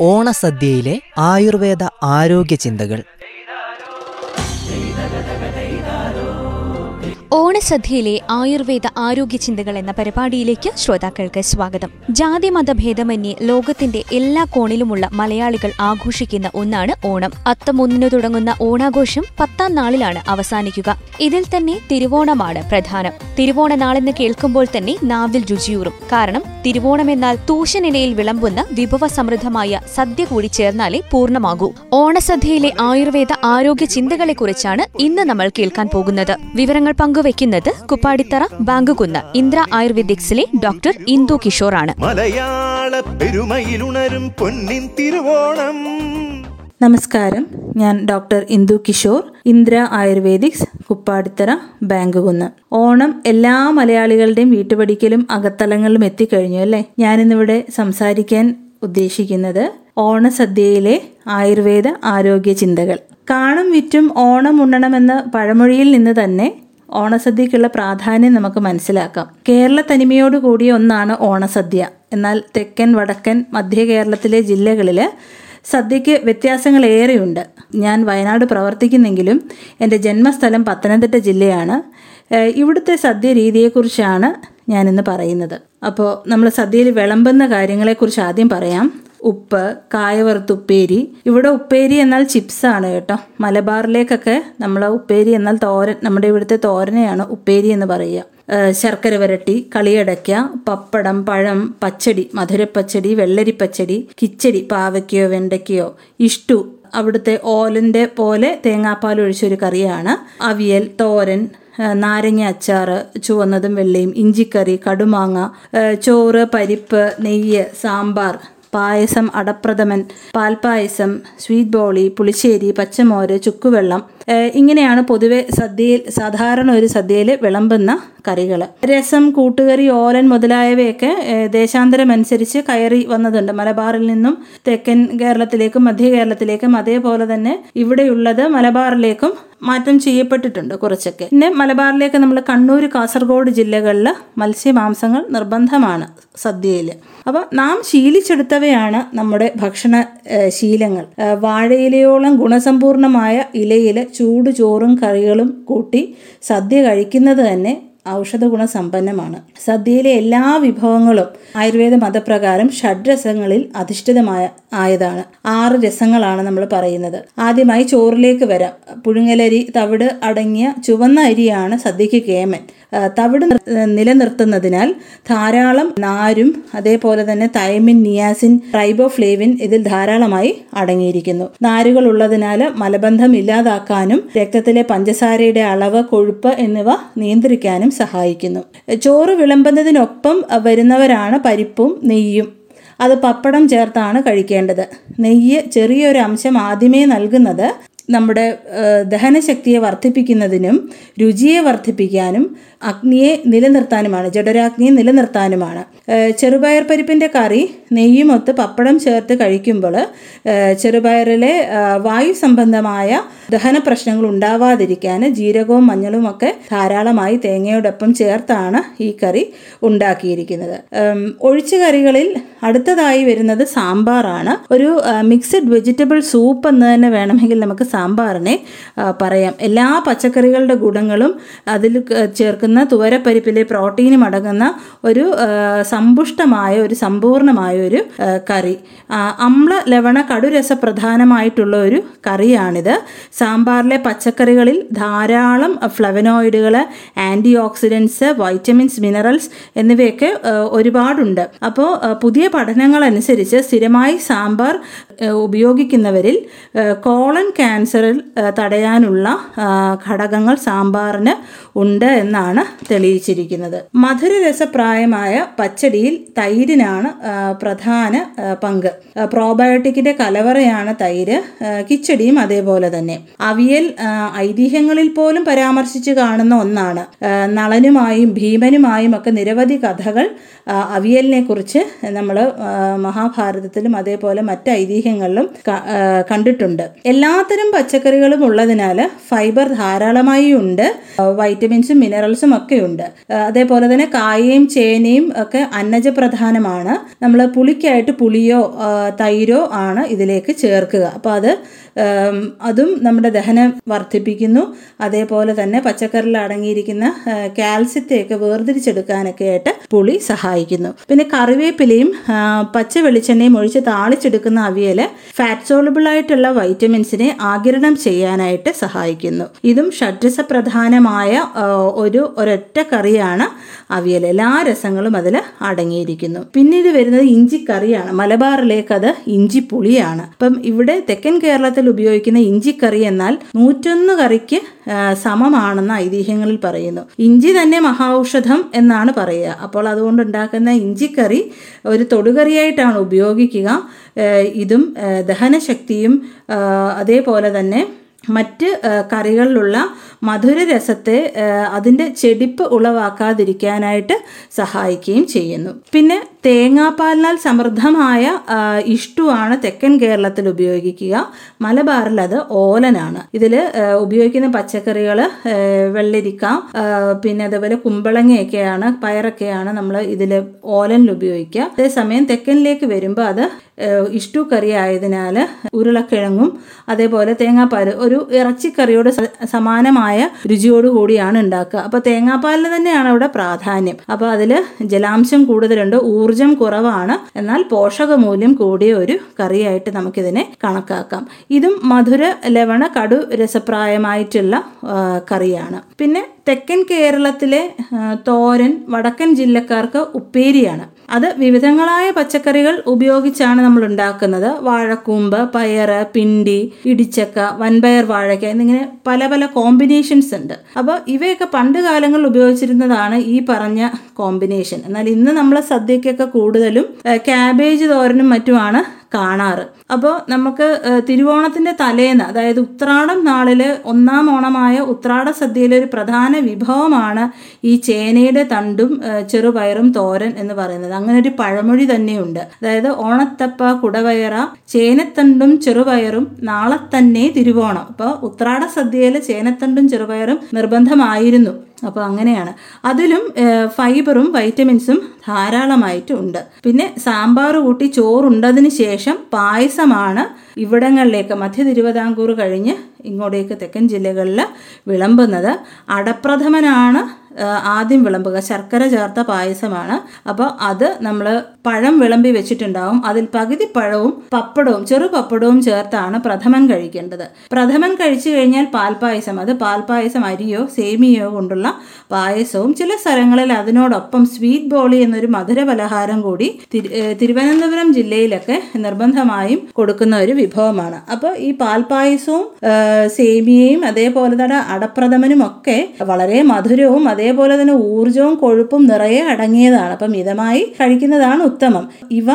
ഓണസദ്യയിലെ ആയുർവേദ ആരോഗ്യ ചിന്തകൾ ഓണസദ്യയിലെ ആയുർവേദ ആരോഗ്യ ചിന്തകൾ എന്ന പരിപാടിയിലേക്ക് ശ്രോതാക്കൾക്ക് സ്വാഗതം. ജാതി മതഭേദമന്യേ ലോകത്തിന്റെ എല്ലാ കോണിലുമുള്ള മലയാളികൾ ആഘോഷിക്കുന്ന ഒന്നാണ് ഓണം. അത്തം തുടങ്ങുന്ന ഓണാഘോഷം പത്താം നാളിലാണ് അവസാനിക്കുക. ഇതിൽ തന്നെ തിരുവോണമാണ് പ്രധാനം. തിരുവോണ നാളെന്ന് കേൾക്കുമ്പോൾ തന്നെ നാവിൽ രുചിയൂറും. കാരണം തിരുവോണമെന്നാൽ തൂശനിലയിൽ വിളമ്പുന്ന വിഭവ സമൃദ്ധമായ സദ്യ കൂടി ചേർന്നാലേ പൂർണമാകൂ. ഓണസദ്യയിലെ ആയുർവേദ ആരോഗ്യ ചിന്തകളെക്കുറിച്ചാണ് ഇന്ന് നമ്മൾ കേൾക്കാൻ പോകുന്നത്. വിവരങ്ങൾ പങ്കുവയ്ക്കുന്നത് കുപ്പാടിത്തറ ബാങ്കുകുന്ന് ഇന്ദ്ര ആയുർവേദിക്സിലെ ഡോക്ടർ ഇന്ദു കിഷോറാണ്. മലയാള പെരുമയിലുണരും പൊന്നിൻ തിരുവോണം. നമസ്കാരം. ഞാൻ ഡോക്ടർ ഇന്ദു കിഷോർ ഇന്ദ്ര ആയുർവേദിക്സ് കുപ്പാടിത്തറ ബാങ്കുകുന്ന്. ഓണം എല്ലാ മലയാളികളുടെയും വീട്ടുപടിക്കലും അകത്തലങ്ങളിലും എത്തിക്കഴിഞ്ഞു അല്ലേ? ഞാനിന്നിവിടെ സംസാരിക്കാൻ ഉദ്ദേശിക്കുന്നത് ഓണസദ്യയിലെ ആയുർവേദ ആരോഗ്യ ചിന്തകൾ. കാണും വിറ്റും ഓണം ഉണ്ണണമെന്ന പഴമൊഴിയിൽ നിന്ന് തന്നെ ഓണസദ്യക്കുള്ള പ്രാധാന്യം നമുക്ക് മനസ്സിലാക്കാം. കേരള തനിമയോട് കൂടിയ ഒന്നാണ് ഓണസദ്യ. എന്നാൽ തെക്കൻ വടക്കൻ മധ്യ കേരളത്തിലെ ജില്ലകളിൽ സദ്യക്ക് വ്യത്യാസങ്ങൾ ഏറെയുണ്ട് ഞാൻ വയനാട് പ്രവർത്തിക്കുന്നെങ്കിലും എന്റെ ജന്മസ്ഥലം പത്തനംതിട്ട ജില്ലയാണ്. ഇവിടുത്തെ സദ്യ രീതിയെക്കുറിച്ചാണ് ഞാനിന്ന് പറയുന്നത്. അപ്പോൾ നമ്മൾ സദ്യയിൽ വിളമ്പുന്ന കാര്യങ്ങളെക്കുറിച്ച് ആദ്യം പറയാം. ഉപ്പ് കായവറുത്ത് ഉപ്പേരി. ഇവിടെ ഉപ്പേരി എന്നാൽ ചിപ്സ് ആണ് കേട്ടോ. മലബാറിലേക്കൊക്കെ നമ്മൾ ഉപ്പേരി എന്നാൽ തോരൻ നമ്മുടെ ഇവിടുത്തെ തോരനെയാണ് ഉപ്പേരി എന്ന് പറയുക. ശർക്കര വരട്ടി കളിയടയ്ക്ക പപ്പടം പഴം പച്ചടി മധുരപ്പച്ചടി വെള്ളരിപ്പച്ചടി കിച്ചടി പാവയ്ക്കയോ വെണ്ടയ്ക്കയോ ഇഷ്ടു അവിടുത്തെ ഓലന്റെ പോലെ തേങ്ങാപ്പാൽ ഒഴിച്ചൊരു കറിയാണ്. അവിയൽ തോരൻ നാരങ്ങ അച്ചാർ ചുവന്നതും വെള്ളയും ഇഞ്ചിക്കറി കടുമാങ്ങ ചോറ് പരിപ്പ് നെയ്യ് സാമ്പാർ പായസം അടപ്രഥമൻ പാൽപ്പായസം സ്വീറ്റ് ബോളി പുളിശ്ശേരി പച്ചമോര് ചുക്കുവെള്ളം. ഇങ്ങനെയാണ് പൊതുവെ സദ്യയിൽ സാധാരണ ഒരു സദ്യയിൽ വിളമ്പുന്ന കറികൾ രസം കൂട്ടുകറി ഓലൻ മുതലായവയൊക്കെ ദേശാന്തരം അനുസരിച്ച് കയറി വന്നതുണ്ട്. മലബാറിൽ നിന്നും തെക്കൻ കേരളത്തിലേക്കും മധ്യ കേരളത്തിലേക്കും അതേപോലെ തന്നെ ഇവിടെയുള്ളത് മലബാറിലേക്കും മാറ്റം ചെയ്യപ്പെട്ടിട്ടുണ്ട് കുറച്ചൊക്കെ. പിന്നെ മലബാറിലേക്ക് നമ്മൾ കണ്ണൂർ കാസർഗോഡ് ജില്ലകളിൽ മത്സ്യമാംസങ്ങൾ നിർബന്ധമാണ് സദ്യയിൽ അപ്പോൾ നാം ശീലിച്ചെടുത്തവയാണ് നമ്മുടെ ഭക്ഷണ ശീലങ്ങൾ. വാഴയിലയോളം ഗുണസമ്പൂർണമായ ഇലയിൽ ചൂട് ചോറും കറികളും കൂട്ടി സദ്യ കഴിക്കുന്നത് തന്നെ ഔഷധ ഗുണസമ്പന്നമാണ് സദ്യയിലെ എല്ലാ വിഭവങ്ങളും ആയുർവേദ മതപ്രകാരം ഷഡ്രസങ്ങളിൽ അധിഷ്ഠിതമായ ആയതാണ്. ആറ് രസങ്ങളാണ് നമ്മൾ പറയുന്നത്. ആദ്യമായി ചോറിലേക്ക് വരാം. പുഴുങ്ങലരി തവിട് അടങ്ങിയ ചുവന്ന അരിയാണ് സദ്യക്ക് കേമൻ. തവിട് നിലനിർത്തുന്നതിനാൽ ധാരാളം നാരും അതേപോലെ തന്നെ തൈമിൻ നിയാസിൻ ട്രൈബോഫ്ലേവിൻ ഇതിൽ ധാരാളമായി അടങ്ങിയിരിക്കുന്നു. നാരുകൾ ഉള്ളതിനാൽ മലബന്ധം ഇല്ലാതാക്കാനും രക്തത്തിലെ പഞ്ചസാരയുടെ അളവ് കൊഴുപ്പ് എന്നിവ നിയന്ത്രിക്കാനും സഹായിക്കുന്നു. ചോറ് വിളമ്പുന്നതിനൊപ്പം വരുന്നവരാണ് പരിപ്പും നെയ്യും. അത് പപ്പടം ചേർത്താണ് കഴിക്കേണ്ടത്. നെയ്യ് ചെറിയൊരു അംശം ആദ്യമേ നൽകുന്നത് നമ്മുടെ ദഹനശക്തിയെ വർദ്ധിപ്പിക്കുന്നതിനും രുചിയെ വർദ്ധിപ്പിക്കാനും അഗ്നിയെ നിലനിർത്താനുമാണ് ജഡരാഗ്നിയെ നിലനിർത്താനുമാണ്. ചെറുപയർ പരിപ്പിന്റെ കറി നെയ്യുമൊത്ത് പപ്പടം ചേർത്ത് കഴിക്കുമ്പോൾ ചെറുപയറിലെ വായു സംബന്ധമായ ദഹന പ്രശ്നങ്ങൾ ഉണ്ടാവാതിരിക്കാൻ ജീരകവും മഞ്ഞളും ഒക്കെ ധാരാളമായി തേങ്ങയോടൊപ്പം ചേർത്താണ് ഈ കറി ഉണ്ടാക്കിയിരിക്കുന്നത്. ഒഴിച്ച കറികളിൽ അടുത്തതായി വരുന്നത് സാമ്പാറാണ്. ഒരു മിക്സഡ് വെജിറ്റബിൾ സൂപ്പ് എന്ന് തന്നെ വേണമെങ്കിൽ നമുക്ക് സാമ്പാറിനെ പറയാം. എല്ലാ പച്ചക്കറികളുടെ ഗുണങ്ങളും അതിൽ ചേർക്കുന്ന തുവരപ്പരിപ്പിലെ പ്രോട്ടീനും അടങ്ങുന്ന ഒരു സമ്പുഷ്ടമായ ഒരു സമ്പൂർണമായ ഒരു കറി. അമ്ല ലവണ കടുരസ പ്രധാനമായിട്ടുള്ള ഒരു കറിയാണിത്. സാമ്പാറിലെ പച്ചക്കറികളിൽ ധാരാളം ഫ്ലവനോയിഡുകൾ ആന്റി ഓക്സിഡൻസ് വൈറ്റമിൻസ് മിനറൽസ് എന്നിവയൊക്കെ ഒരുപാടുണ്ട്. അപ്പോൾ പുതിയ പഠനങ്ങൾ അനുസരിച്ച് സ്ഥിരമായി സാമ്പാർ ഉപയോഗിക്കുന്നവരിൽ കോളൻ ക്യാൻസറിൽ തടയാനുള്ള ഘടകങ്ങൾ സാമ്പാറിന് ഉണ്ട് എന്നാണ് തെളിയിച്ചിരിക്കുന്നത്. മധുരരസപ്രായമായ പച്ചടിയിൽ തൈരിനാണ് പ്രധാന പങ്ക്. പ്രോബയോട്ടിക്കിന്റെ കലവറയാണ് തൈര് കിച്ചടിയും അതേപോലെ തന്നെ. അവിയൽ ഐതിഹ്യങ്ങളിൽ പോലും പരാമർശിച്ച് കാണുന്ന ഒന്നാണ്. നളനുമായും ഭീമനുമായും ഒക്കെ നിരവധി കഥകൾ അവിയലിനെ കുറിച്ച് നമ്മൾ മഹാഭാരതത്തിലും അതേപോലെ മറ്റ് ഐതിഹ്യങ്ങളിലും കണ്ടിട്ടുണ്ട്. എല്ലാത്തരം പച്ചക്കറികളും ഉള്ളതിനാൽ ഫൈബർ ധാരാളമായി ഉണ്ട്. വൈറ്റമിൻസും മിനറൽസും ഒക്കെ ഉണ്ട്. അതേപോലെ തന്നെ കായയും ചേനയും ഒക്കെ അന്നജപ്രധാനമാണ്. നമ്മൾ പുളിക്കായിട്ട് പുളിയോ തൈരോ ആണ് ഇതിലേക്ക് ചേർക്കുക. അപ്പോൾ അത് അതും നമ്മുടെ ദഹനം വർദ്ധിപ്പിക്കുന്നു. അതേപോലെ തന്നെ പച്ചക്കറിയിൽ അടങ്ങിയിരിക്കുന്ന കാൽസ്യത്തെയൊക്കെ വേർതിരിച്ചെടുക്കാനൊക്കെ ആയിട്ട് പുളി സഹായിക്കുന്നു. പിന്നെ കറിവേപ്പിലയും പച്ച വെളിച്ചെണ്ണയും ഒഴിച്ച് താളിച്ചെടുക്കുന്ന അവിയൽ ഫാറ്റ് സോളബിൾ ആയിട്ടുള്ള വൈറ്റമിൻസിനെ ആകിരണം ചെയ്യാനായിട്ട് സഹായിക്കുന്നു. ഇതും ഷഡ്രസ പ്രധാനമായ ഒരു ഒരൊറ്റ കറിയാണ് അവിയൽ എല്ലാ രസങ്ങളും അതിൽ അടങ്ങിയിരിക്കുന്നു. പിന്നീട് വരുന്നത് ഇഞ്ചിക്കറിയാണ്. മലബാറിലേക്ക് അത് ഇഞ്ചി പുളിയാണ് അപ്പം ഇവിടെ തെക്കൻ കേരളത്തിൽ ഉപയോഗിക്കുന്ന ഇഞ്ചിക്കറി എന്നാൽ നൂറ്റൊന്ന് കറിക്ക് സമമാണെന്ന് ഐതിഹ്യങ്ങളിൽ പറയുന്നു. ഇഞ്ചി തന്നെ മഹാഔഷധം എന്നാണ് പറയുക. അപ്പോൾ അതുകൊണ്ട് ഉണ്ടാക്കുന്ന ഇഞ്ചിക്കറി ഒരു തൊടുകറിയായിട്ടാണ് ഉപയോഗിക്കുക. ഇതും ദഹനശക്തിയും അതേപോലെ തന്നെ മറ്റ് കറികളിലുള്ള മധുരരസത്തെ അതിന്റെ ചെടിപ്പ് ഉളവാക്കാതിരിക്കാനായിട്ട് സഹായിക്കുകയും ചെയ്യുന്നു. പിന്നെ തേങ്ങാപ്പാലിനാൽ സമൃദ്ധമായ ഇഷ്ടുവാണ് തെക്കൻ കേരളത്തിൽ ഉപയോഗിക്കുക. മലബാറിൽ അത് ഓലനാണ്. ഇതിൽ ഉപയോഗിക്കുന്ന പച്ചക്കറികൾ വെള്ളരിക്ക പിന്നെ അതേപോലെ കുമ്പളങ്ങയൊക്കെയാണ് പയറൊക്കെയാണ് നമ്മൾ ഇതിൽ ഓലനിൽ ഉപയോഗിക്കുക. അതേസമയം തെക്കനിലേക്ക് വരുമ്പോൾ അത് ഇഷ്ടു കറി ആയതിനാൽ ഉരുളക്കിഴങ്ങും അതേപോലെ തേങ്ങാപ്പാൽ ഒരു ഇറച്ചിക്കറിയോട് സമാനമായ രുചിയോട് കൂടിയാണ് ഉണ്ടാക്കുക. അപ്പോൾ തേങ്ങാപ്പാലിന് തന്നെയാണ് അവിടെ പ്രാധാന്യം. അപ്പോൾ അതിൽ ജലാംശം കൂടുതലുണ്ട് ഊർജം കുറവാണ്. എന്നാൽ പോഷകമൂല്യം കൂടിയ ഒരു കറിയായിട്ട് നമുക്കിതിനെ കണക്കാക്കാം. ഇതും മധുര ലവണ കടു രസപ്രായമായിട്ടുള്ള കറിയാണ്. പിന്നെ തെക്കൻ കേരളത്തിലെ തോരൻ വടക്കൻ ജില്ലക്കാർക്ക് ഉപ്പേരിയാണ്. അത് വിവിധങ്ങളായ പച്ചക്കറികൾ ഉപയോഗിച്ചാണ് നമ്മൾ ഉണ്ടാക്കുന്നത്. വാഴക്കൂമ്പ് പയറ് പിണ്ടി ഇടിച്ചക്ക വൻപയർ വാഴയ്ക്ക എന്നിങ്ങനെ പല പല കോമ്പിനേഷൻസ് ഉണ്ട്. അപ്പോൾ ഇവയൊക്കെ പണ്ട് കാലങ്ങളിൽ ഉപയോഗിച്ചിരുന്നതാണ് ഈ പറഞ്ഞ കോമ്പിനേഷൻ. എന്നാൽ ഇന്ന് നമ്മൾ സദ്യക്കൊക്കെ കൂടുതലും ക്യാബേജ് തോരനും മറ്റുമാണ് കാണാറ്. അപ്പോൾ നമുക്ക് തിരുവോണത്തിന്റെ തലേന്ന് അതായത് ഉത്രാടം നാളിൽ ഒന്നാം ഓണമായ ഉത്രാട സദ്യയിലെ ഒരു പ്രധാന വിഭവമാണ് ഈ ചേനയുടെ തണ്ടും ചെറുപയറും തോരൻ എന്ന് പറയുന്നത്. അങ്ങനെ ഒരു പഴമൊഴി തന്നെയുണ്ട്. അതായത് ഓണത്തപ്പ കുടവയറ ചേനത്തണ്ടും ചെറുപയറും നാളെ തന്നെ തിരുവോണം. അപ്പോൾ ഉത്രാട സദ്യയിൽ ചേനത്തണ്ടും ചെറുപയറും നിർബന്ധമായിരുന്നു. അപ്പോൾ അങ്ങനെയാണ്. അതിലും ഫൈബറും വൈറ്റമിൻസും ധാരാളമായിട്ടുണ്ട് പിന്നെ സാമ്പാർ കൂട്ടി ചോറുണ്ടതിന് ശേഷം പായസമാണ് ഇവിടങ്ങളിലേക്ക് മധ്യ തിരുവിതാംകൂർ കഴിഞ്ഞ് ഇങ്ങോട്ടേക്ക് തെക്കൻ ജില്ലകളിൽ വിളമ്പുന്നത്. അടപ്രഥമനാണ് ആദ്യം വിളമ്പുക. ശർക്കര ചേർത്ത പായസമാണ്. അപ്പോൾ അത് നമ്മൾ പഴം വിളമ്പി വെച്ചിട്ടുണ്ടാവും. അതിൽ പകുതി പഴവും പപ്പടവും ചെറു പപ്പടവും ചേർത്താണ് പ്രഥമൻ കഴിക്കേണ്ടത്. പ്രഥമൻ കഴിച്ചു കഴിഞ്ഞാൽ പാൽപ്പായസം അത് പാൽപ്പായസം അരിയോ സേമിയോ കൊണ്ടുള്ള പായസവും ചില സ്ഥലങ്ങളിൽ അതിനോടൊപ്പം സ്വീറ്റ് ബോളി എന്നൊരു മധുര പലഹാരം കൂടി തിരുവനന്തപുരം ജില്ലയിലൊക്കെ നിർബന്ധമായും കൊടുക്കുന്ന ഒരു വിഭവമാണ്. അപ്പോൾ ഈ പാൽപ്പായസവും സേമിയയും അതേപോലെ തന്നെ അടപ്രഥമനും ഒക്കെ വളരെ മധുരവും അതേപോലെ തന്നെ ഊർജവും കൊഴുപ്പും നിറയെ അടങ്ങിയതാണ്. അപ്പം മിതമായി കഴിക്കുന്നതാണ് ഉത്തമം. ഇവ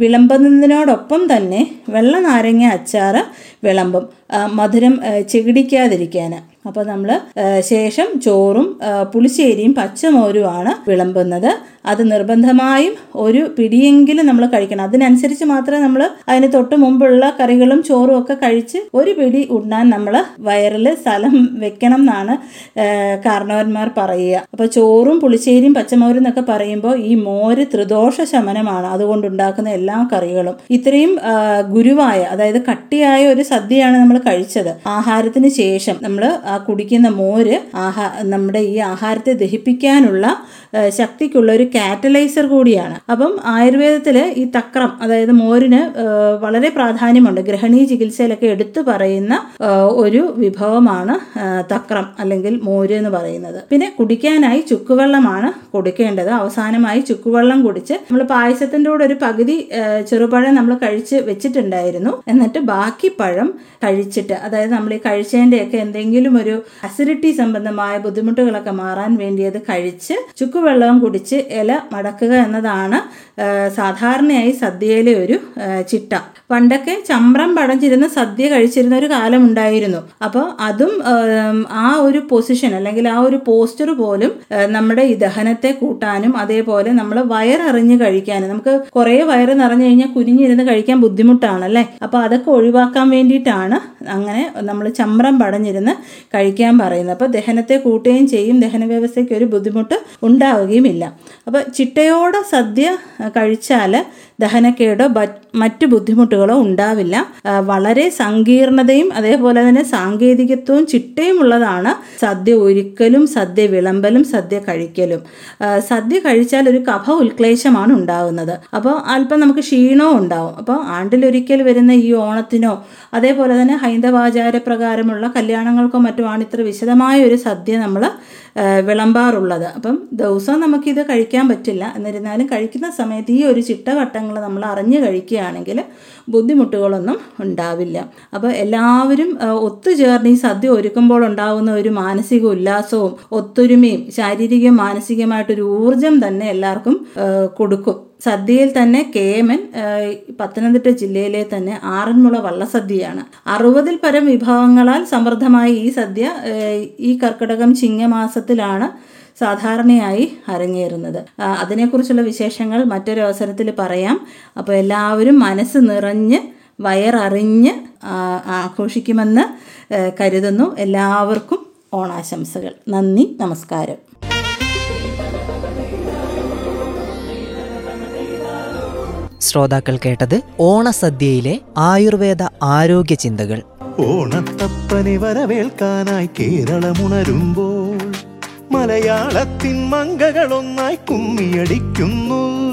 വിളമ്പുന്നതിനോടൊപ്പം തന്നെ വെള്ള നാരങ്ങ അച്ചാറ് വിളമ്പും. മധുരം ചെകിടിക്കാതിരിക്കാൻ അപ്പോൾ നമ്മൾ ശേഷം ചോറും പുളിശ്ശേരിയും പച്ചമോരുമാണ് വിളമ്പുന്നത്. അത് നിർബന്ധമായും ഒരു പിടിയെങ്കിലും നമ്മൾ കഴിക്കണം. അതിനനുസരിച്ച് മാത്രമേ നമ്മൾ അതിന് തൊട്ട് മുമ്പുള്ള കറികളും ചോറും ഒക്കെ കഴിച്ച് ഒരു പിടി ഉണ്ണാൻ നമ്മൾ വയറിൽ സ്ഥലം വെക്കണം എന്നാണ് കാരണവന്മാർ പറയുക. അപ്പോൾ ചോറും പുളിശ്ശേരിയും പച്ചമോരും എന്നൊക്കെ പറയുമ്പോൾ ഈ മോര് ത്രിദോഷ ശമനമാണ്. അതുകൊണ്ട് ഉണ്ടാക്കുന്ന എല്ലാ കറികളും. ഇത്രയും ഗുരുവായ അതായത് കട്ടിയായ ഒരു സദ്യയാണ് നമ്മൾ കഴിച്ചത്. ആഹാരത്തിന് ശേഷം നമ്മൾ ആ കുടിക്കുന്ന മോര് ആഹാ നമ്മുടെ ഈ ആഹാരത്തെ ദഹിപ്പിക്കാനുള്ള ശക്തിക്കുള്ള ഒരു കാറ്റലൈസർ കൂടിയാണ്. അപ്പം ആയുർവേദത്തിൽ ഈ തക്രം അതായത് മോരിന് വളരെ പ്രാധാന്യമുണ്ട്. ഗ്രഹണീയ ചികിത്സയിലൊക്കെ എടുത്തു പറയുന്ന ഒരു വിഭവമാണ് തക്രം അല്ലെങ്കിൽ മോര് എന്ന് പറയുന്നത്. പിന്നെ കുടിക്കാനായി ചുക്കുവെള്ളമാണ് കൊടുക്കേണ്ടത്. അവസാനമായി ചുക്കുവെള്ളം കുടിച്ച് നമ്മൾ പായസത്തിന്റെ കൂടെ ഒരു പകുതി ചെറുപഴം നമ്മൾ കഴിച്ച് വെച്ചിട്ടുണ്ടായിരുന്നു. എന്നിട്ട് ബാക്കി പഴം കഴിച്ചിട്ട് അതായത് നമ്മൾ ഈ കഴിച്ചതിന്റെയൊക്കെ എന്തെങ്കിലും ഒരു അസിഡിറ്റി സംബന്ധമായ ബുദ്ധിമുട്ടുകളൊക്കെ മാറാൻ വേണ്ടി അത് കഴിച്ച് ചുക്ക് ചുക്കുവെള്ളവും കുടിച്ച് ഇല മടക്കുക എന്നതാണ് സാധാരണയായി സദ്യയിലെ ഒരു ചിട്ട. പണ്ടൊക്കെ ചമ്രം പടഞ്ഞിരുന്ന് സദ്യ കഴിച്ചിരുന്ന ഒരു കാലം ഉണ്ടായിരുന്നു. അപ്പോൾ അതും ആ ഒരു പൊസിഷൻ അല്ലെങ്കിൽ ആ ഒരു പോസ്റ്റർ പോലും നമ്മുടെ ഈ ദഹനത്തെ കൂട്ടാനും അതേപോലെ നമ്മൾ വയററിഞ്ഞ് കഴിക്കാനും നമുക്ക് കുറേ വയറ് നിറഞ്ഞു കഴിഞ്ഞാൽ കുനിഞ്ഞിരുന്ന് കഴിക്കാൻ ബുദ്ധിമുട്ടാണല്ലേ? അപ്പോൾ അതൊക്കെ ഒഴിവാക്കാൻ വേണ്ടിയിട്ടാണ് അങ്ങനെ നമ്മൾ ചമ്രം പടഞ്ഞിരുന്ന് കഴിക്കാൻ പറയുന്നത്. അപ്പോൾ ദഹനത്തെ കൂട്ടുകയും ചെയ്യും ദഹന വ്യവസ്ഥയ്ക്ക് ഒരു ബുദ്ധിമുട്ട് ഉണ്ടാവുകയുമില്ല അപ്പോൾ ചിട്ടയോടെ സദ്യ കഴിച്ചാൽ ദഹനക്കേടോ മറ്റു ബുദ്ധിമുട്ടുകളോ ഉണ്ടാവില്ല. വളരെ സങ്കീർണതയും അതേപോലെ തന്നെ സാങ്കേതികത്വവും ചിട്ടയുമുള്ളതാണ് സദ്യ ഒരുക്കലും സദ്യ വിളമ്പലും സദ്യ കഴിക്കലും. സദ്യ കഴിച്ചാൽ ഒരു കഫ ഉത്ക്ലേശമാണ് ഉണ്ടാകുന്നത്. അപ്പോൾ അല്പം നമുക്ക് ക്ഷീണവും ഉണ്ടാവും. അപ്പോൾ ആണ്ടിലൊരിക്കൽ വരുന്ന ഈ ഓണത്തിനോ അതേപോലെ തന്നെ ഹൈന്ദവാചാര പ്രകാരമുള്ള കല്യാണങ്ങൾക്കോ മറ്റുമാണ് ഇത്ര വിശദമായ ഒരു സദ്യ നമ്മൾ വിളമ്പാറുള്ളത്. അപ്പം ദിവസവും നമുക്കിത് കഴിക്കാൻ പറ്റില്ല. എന്നിരുന്നാലും കഴിക്കുന്ന സമയത്ത് ഈ ഒരു ചിട്ടവട്ടങ്ങൾ നമ്മൾ അറിഞ്ഞു കഴിക്കുകയാണെങ്കിൽ ബുദ്ധിമുട്ടുകളൊന്നും ഉണ്ടാവില്ല. അപ്പോൾ എല്ലാവരും ഒത്തുചേർന്ന് ഈ സദ്യ ഒരുക്കുമ്പോൾ ഉണ്ടാകുന്ന ഒരു മാനസിക ഉല്ലാസവും ഒത്തൊരുമയും ശാരീരികവും മാനസികമായിട്ടൊരു ഊർജം തന്നെ എല്ലാവർക്കും കൊടുക്കും. സദ്യയിൽ തന്നെ കേമൻ പത്തനംതിട്ട ജില്ലയിലെ തന്നെ ആറന്മുള വള്ളസദ്യയാണ്. അറുപതിൽ പരം വിഭവങ്ങളാൽ സമൃദ്ധമായ ഈ സദ്യ ഈ കർക്കിടകം ചിങ്ങമാസത്തിലാണ് സാധാരണയായി അരങ്ങേറുന്നത്. അതിനെക്കുറിച്ചുള്ള വിശേഷങ്ങൾ മറ്റൊരു അവസരത്തിൽ പറയാം. അപ്പോൾ എല്ലാവരും മനസ്സ് നിറഞ്ഞ് വയററിഞ്ഞ് ആഘോഷിക്കുമെന്ന് കരുതുന്നു. എല്ലാവർക്കും ഓണാശംസകൾ. നന്ദി നമസ്കാരം. ശ്രോതാക്കൾ കേട്ടത് ഓണസദ്യയിലെ ആയുർവേദ ആരോഗ്യ ചിന്തകൾ. ഓണത്തപ്പനെ വരവേൽക്കാനായി കേരളമുണരുമ്പോൾ മലയാളത്തിൻ മങ്കകളൊന്നായി കുമ്മിയടിക്കുന്നു.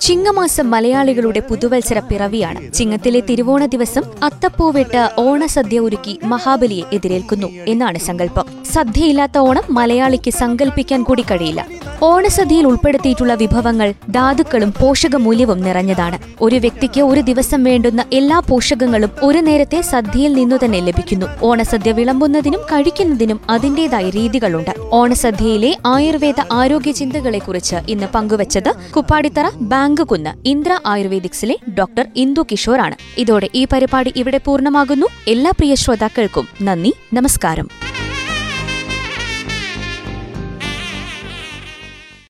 ചിങ്ങമാസം മലയാളികളുടെ പുതുവത്സര പിറവിയാണ്. ചിങ്ങത്തിലെ തിരുവോണ ദിവസം അത്തപ്പൂവിട്ട് ഓണസദ്യ ഒരുക്കി മഹാബലിയെ എതിരേൽക്കുന്നു എന്നാണ് സങ്കല്പം. സദ്യയില്ലാത്ത ഓണം മലയാളിക്ക് സങ്കല്പിക്കാൻ കൂടി കഴിയില്ല. ഓണസദ്യയിൽ ഉൾപ്പെടുത്തിയിട്ടുള്ള വിഭവങ്ങൾ ധാതുക്കളും പോഷകമൂല്യവും നിറഞ്ഞതാണ്. ഒരു വ്യക്തിക്ക് ഒരു ദിവസം വേണ്ടുന്ന എല്ലാ പോഷകങ്ങളും ഒരു നേരത്തെ സദ്യയിൽ നിന്നു തന്നെ ലഭിക്കുന്നു. ഓണസദ്യ വിളമ്പുന്നതിനും കഴിക്കുന്നതിനും അതിന്റേതായ രീതികളുണ്ട്. ഓണസദ്യയിലെ ആയുർവേദ ആരോഗ്യ ചിന്തകളെക്കുറിച്ച് ഇന്ന് പങ്കുവച്ചത് കുപ്പാടിത്തറ ബാങ്ക് കുന്ന് ഇന്ദ്ര ആയുർവേദിക്സിലെ ഡോക്ടർ ഇന്ദു കിഷോറാണ്. ഇതോടെ ഈ പരിപാടി ഇവിടെ പൂർണമാകുന്നു. എല്ലാ പ്രിയ ശ്രോതാക്കൾക്കും നന്ദി നമസ്കാരം.